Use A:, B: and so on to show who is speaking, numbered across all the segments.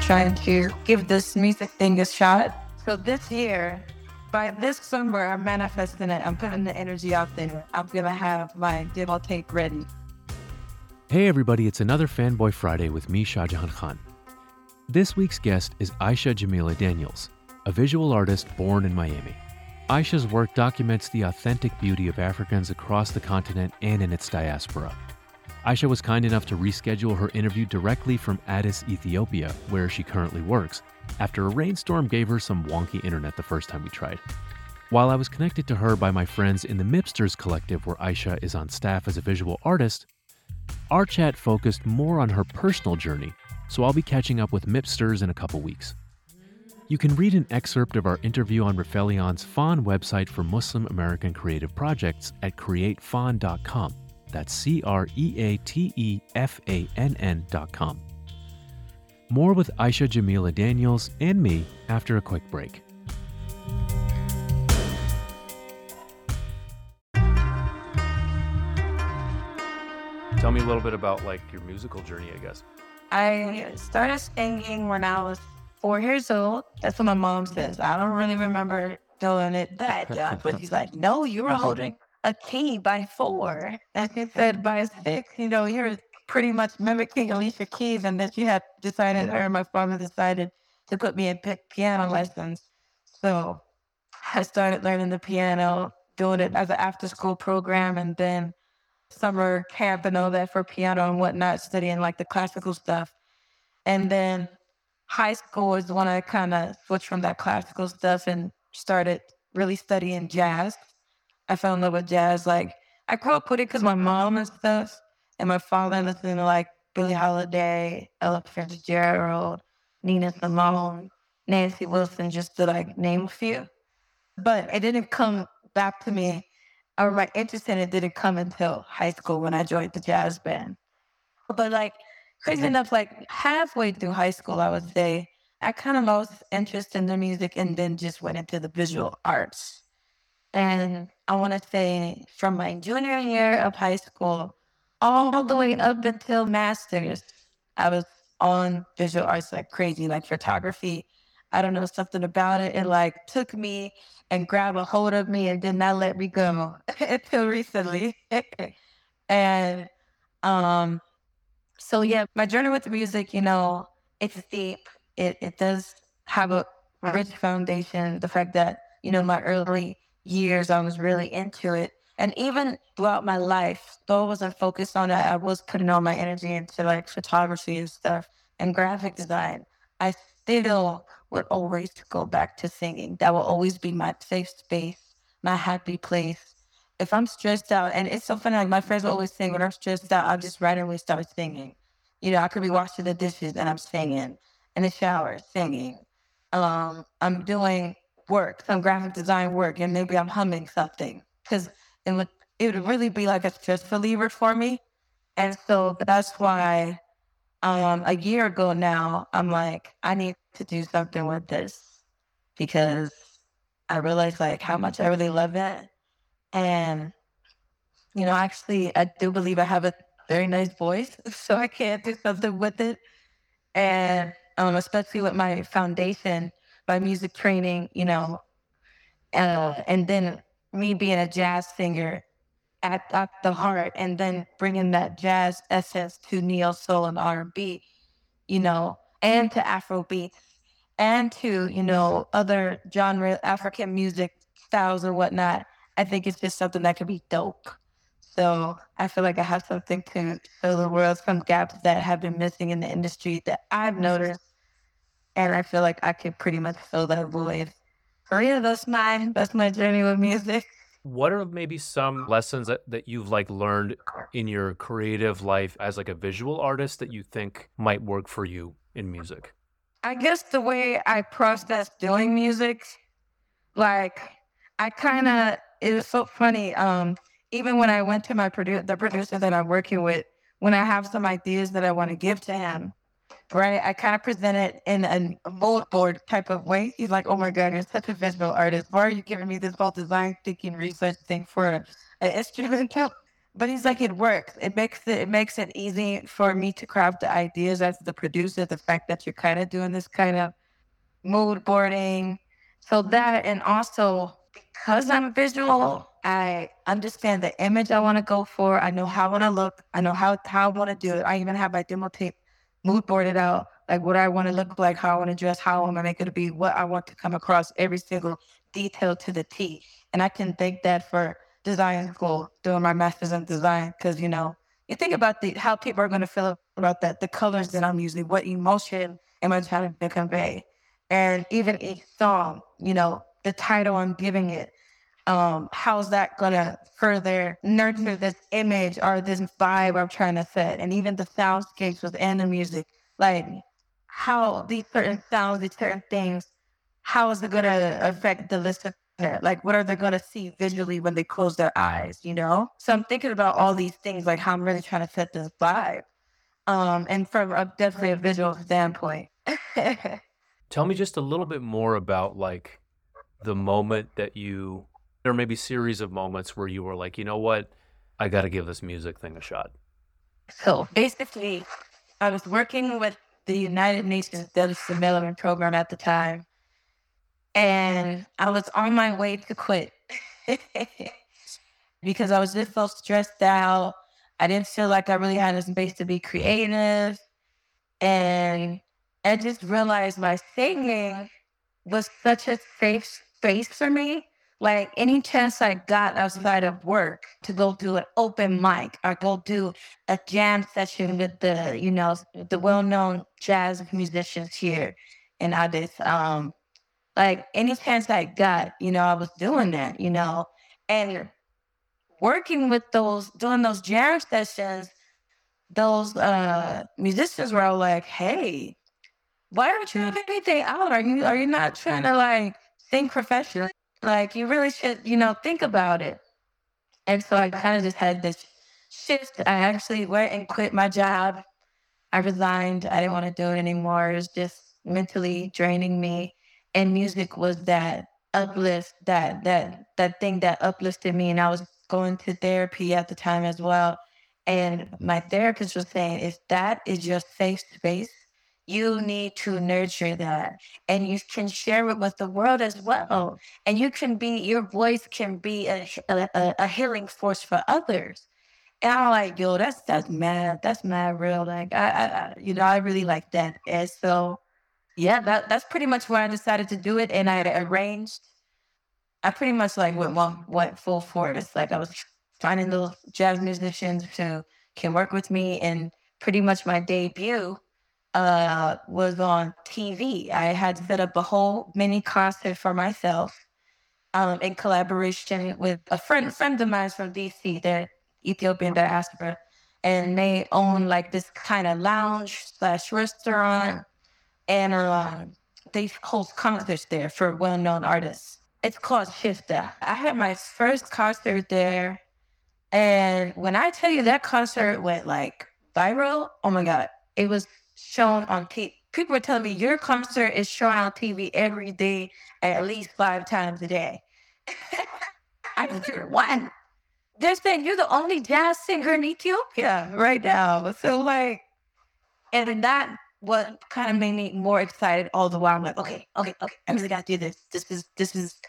A: Trying to give this music thing a shot. So this year, by this summer, I'm manifesting it. I'm putting the energy out there. I'm gonna have my demo tape ready.
B: Hey everybody, it's another Fanboy Friday with me, Shahjehan Khan. This week's guest is Aisha Jemila Daniels, a visual artist born in Miami. Aisha's work documents the authentic beauty of Africans across the continent and in its diaspora. Aisha was kind enough to reschedule her interview directly from Addis, Ethiopia, where she currently works, after a rainstorm gave her some wonky internet the first time we tried. While I was connected to her by my friends in the Mipsterz Collective, where Aisha is on staff as a visual artist, our chat focused more on her personal journey, so I'll be catching up with Mipsterz in a couple weeks. You can read an excerpt of our interview on Rifelion's Fann website for Muslim American creative projects at createfann.com. That's C R E A T E F A N N.com. More with Aisha Jemila Daniels and me after a quick break. Tell me a little bit about like your musical journey, I guess.
A: I started singing when I was four years old. That's what my mom says. I don't really remember doing it that young, but she's like, no, you were uh-huh. holding a key by four. And she said by six, you know, you're pretty much mimicking Alicia Keys. And then she had decided, her and my father decided to put me in piano lessons. So I started learning the piano, doing it as an after school program, and then summer camp and all that for piano and whatnot, studying like the classical stuff. And then high school is when I kind of switched from that classical stuff and started really studying jazz. I fell in love with jazz. Like I grew up with it because my mom and stuff, and my father listened to like Billie Holiday, Ella Fitzgerald, Nina Simone, Nancy Wilson, just to like name a few. But it didn't come back to me, or my interest in it didn't come until high school when I joined the jazz band. But like crazy enough, like halfway through high school, I would say I kind of lost interest in the music and then just went into the visual arts. And I want to say from my junior year of high school all the way up until master's, I was on visual arts like crazy, like photography. I don't know, something about it. It like took me and grabbed a hold of me and did not let me go until recently. and um, so yeah, my journey with music, you know, it's deep. It it does have a rich foundation. The fact that you know my early years, I was really into it. And even throughout my life, though I wasn't focused on it, I was putting all my energy into like photography and stuff and graphic design. I still would always go back to singing. That will always be my safe space, my happy place. If I'm stressed out, and it's so funny, like my friends will always sing when I'm stressed out, I'll just randomly start singing. You know, I could be washing the dishes and I'm singing in the shower, singing. Um, I'm doing work, some graphic design work, and maybe I'm humming something because it would it would really be like a stress reliever for me. And so that's why um, a year ago now, I'm like, I need to do something with this because I realized like how much I really love it. And, you know, actually, I do believe I have a very nice voice, so I can't do something with it. And um, especially with my foundation, my music training, you know, uh, and then me being a jazz singer, at, at the heart and then bringing that jazz essence to neo soul and R&B, you know, and to Afro beats and to, you know, other genre African music styles or whatnot. I think it's just something that could be dope. So I feel like I have something to fill the world, some gaps that have been missing in the industry that I've noticed. And I feel like I could pretty much fill that void. So yeah, that's my that's my journey with music.
B: What are maybe some lessons that, that you've like learned in your creative life as like a visual artist that you think might work for you in music?
A: I guess the way I process doing music, like I kind of it was so funny. Um, even when I went to my produ- the producer that I'm working with, when I have some ideas that I want to give to him, right? I kind of present it in a mm-hmm. mood board type of way. He's like, "Oh my god, you're such a visual artist. Why are you giving me this whole design thinking research thing for an instrumental?" But he's like, "It works. It makes it it makes it easy for me to craft the ideas as the producer. The fact that you're kind of doing this kind of mood boarding, so that and also because I'm visual." I understand the image I want to go for. I know how I want to look. I know how, how I want to do it. I even have my demo tape mood boarded out, like what I want to look like, how I want to dress, how I to make it to be, what I want to come across, every single detail to the T. And I can thank that for design school, doing my master's in design, because you know, you think about the how people are going to feel about that, the colors that I'm using, what emotion am I trying to convey, and even each song, you know, the title I'm giving it. Um, how's that gonna further nurture this image or this vibe I'm trying to set? And even the soundscapes within the music, like how these certain sounds, these certain things, how is it gonna affect the listener? Like, what are they gonna see visually when they close their eyes? You know. So I'm thinking about all these things, like how I'm really trying to set this vibe, um, and from a, definitely a visual standpoint.
B: Tell me just a little bit more about like the moment that you there may be series of moments where you were like, you know what, I got to give this music thing a shot.
A: So basically, I was working with the United Nations Development Program at the time, and I was on my way to quit because I was just so stressed out. I didn't feel like I really had a space to be creative, and I just realized my singing was such a safe space for me like any chance I got outside of work to go do an open mic or go do a jam session with the, you know, the well-known jazz musicians here in Addis. Um, like any chance I got, you know, I was doing that, you know, and working with those, doing those jam sessions, those uh musicians were all like, "Hey, why aren't you have anything out? Are you are you not trying to like sing professionally?" Like you really should, you know, think about it. And so I kind of just had this shift. I actually went and quit my job. I resigned. I didn't want to do it anymore. It was just mentally draining me. And music was that uplift, that that that thing that uplifted me. And I was going to therapy at the time as well. And my therapist was saying, if that is your safe space, you need to nurture that. And you can share it with the world as well. And you can be your voice can be a, a, a healing force for others. And i'm like yo that's that's mad. That's mad real. Like I, I you know i really like that. And so yeah that, that's pretty much where i decided to do it. And i arranged i pretty much like went one went full force. Like i was finding those jazz musicians who can work with me. And pretty much my debut uh, was on TV. I had set up a whole mini concert for myself um, in collaboration with a friend friend of mine from DC, the Ethiopian diaspora, and they own like this kind of lounge slash restaurant, and uh, they host concerts there for well known artists. It's called Shifta. I had my first concert there, and when I tell you that concert went like viral, oh my god, it was shown on TV. People are telling me mm. your concert is shown on TV every day, at least five times a day. I was one. They're saying you're the only jazz singer in Ethiopia right now. So like, and that what kind of made me more excited all the while. I'm like, okay, okay, okay, I really got to do this. This is this is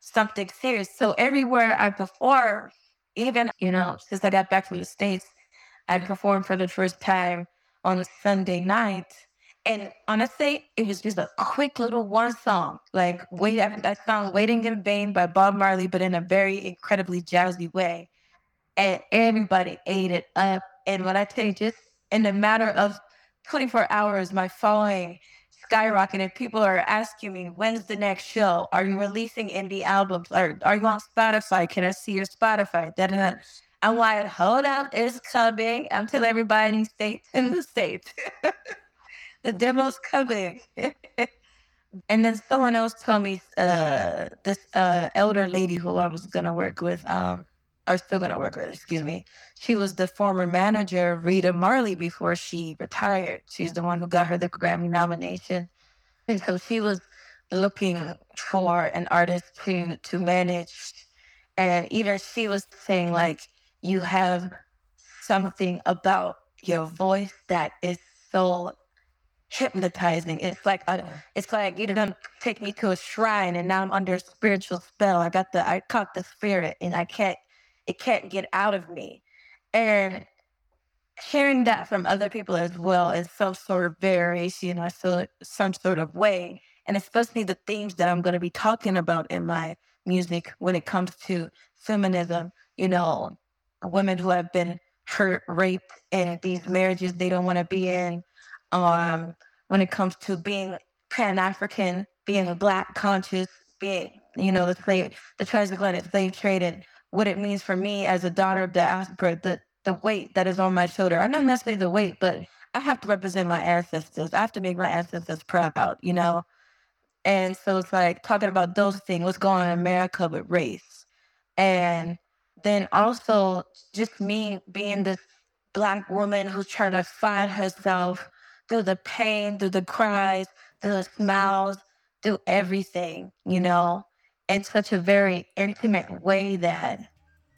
A: something serious. So everywhere I perform, even, you know, since I got back from the States, I performed for the first time on a Sunday night. And honestly, it was just a quick little one song, like wait that song "Waiting in Vain" by Bob Marley, but in a very incredibly jazzy way. And everybody ate it up. And when I tell you, just in a matter of 24 hours, my following skyrocketed. People are asking me, when's the next show? Are you releasing indie albums? Are, are you on Spotify? Can I see your Spotify? Da-da-da. I'm like, hold up, it's coming. I'm telling everybody stay in the States. the demo's coming. and then someone else told me uh, this uh, elder lady who I was gonna work with, um, or still gonna work with, excuse me. She was the former manager Rita Marley before she retired. She's the one who got her the Grammy nomination. And so she was looking for an artist to to manage. And even she was saying like you have something about your voice that is so hypnotizing. It's like a, it's like you done take me to a shrine and now I'm under a spiritual spell. I got the I caught the spirit and I can't it can't get out of me. And hearing that from other people as well is some sort of variation or so some sort of way. And especially the themes that I'm gonna be talking about in my music when it comes to feminism, you know, women who have been hurt, raped in these marriages they don't want to be in. Um, when it comes to being Pan African, being a Black conscious, being you know the slave, the transatlantic slave trade, and what it means for me as a daughter of diaspora, the the weight that is on my shoulder. I'm not necessarily the weight, but I have to represent my ancestors. I have to make my ancestors proud, you know. And so it's like talking about those things, what's going on in America with race, and then also just me being this black woman who's trying to find herself through the pain, through the cries, through the smiles, through everything, you know, in such a very intimate way that,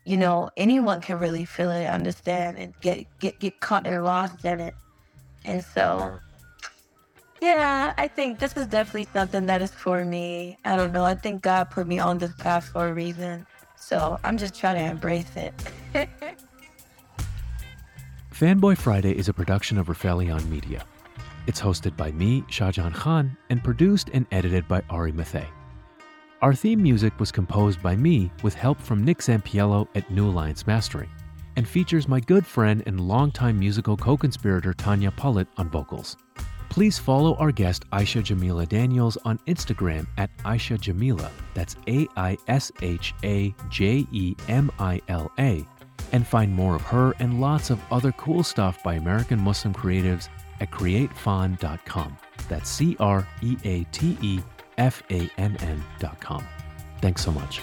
A: you know, anyone can really feel it, understand, and get get get caught and lost in it. And so yeah, I think this is definitely something that is for me. I don't know. I think God put me on this path for a reason. So I'm just trying to embrace it.
B: Fanboy Friday is a production of Rifelion Media. It's hosted by me, Shahjehan Khan, and produced and edited by Ari Mathey. Our theme music was composed by me with help from Nick Zampiello at New Alliance Mastering, and features my good friend and longtime musical co conspirator Tanya Pollitt on vocals. Please follow our guest Aisha Jemila Daniels on Instagram at Aisha Jemila. That's A I S H A J E M I L A. And find more of her and lots of other cool stuff by American Muslim creatives at createfann.com. That's C R E A T E F A N N.com. Thanks so much.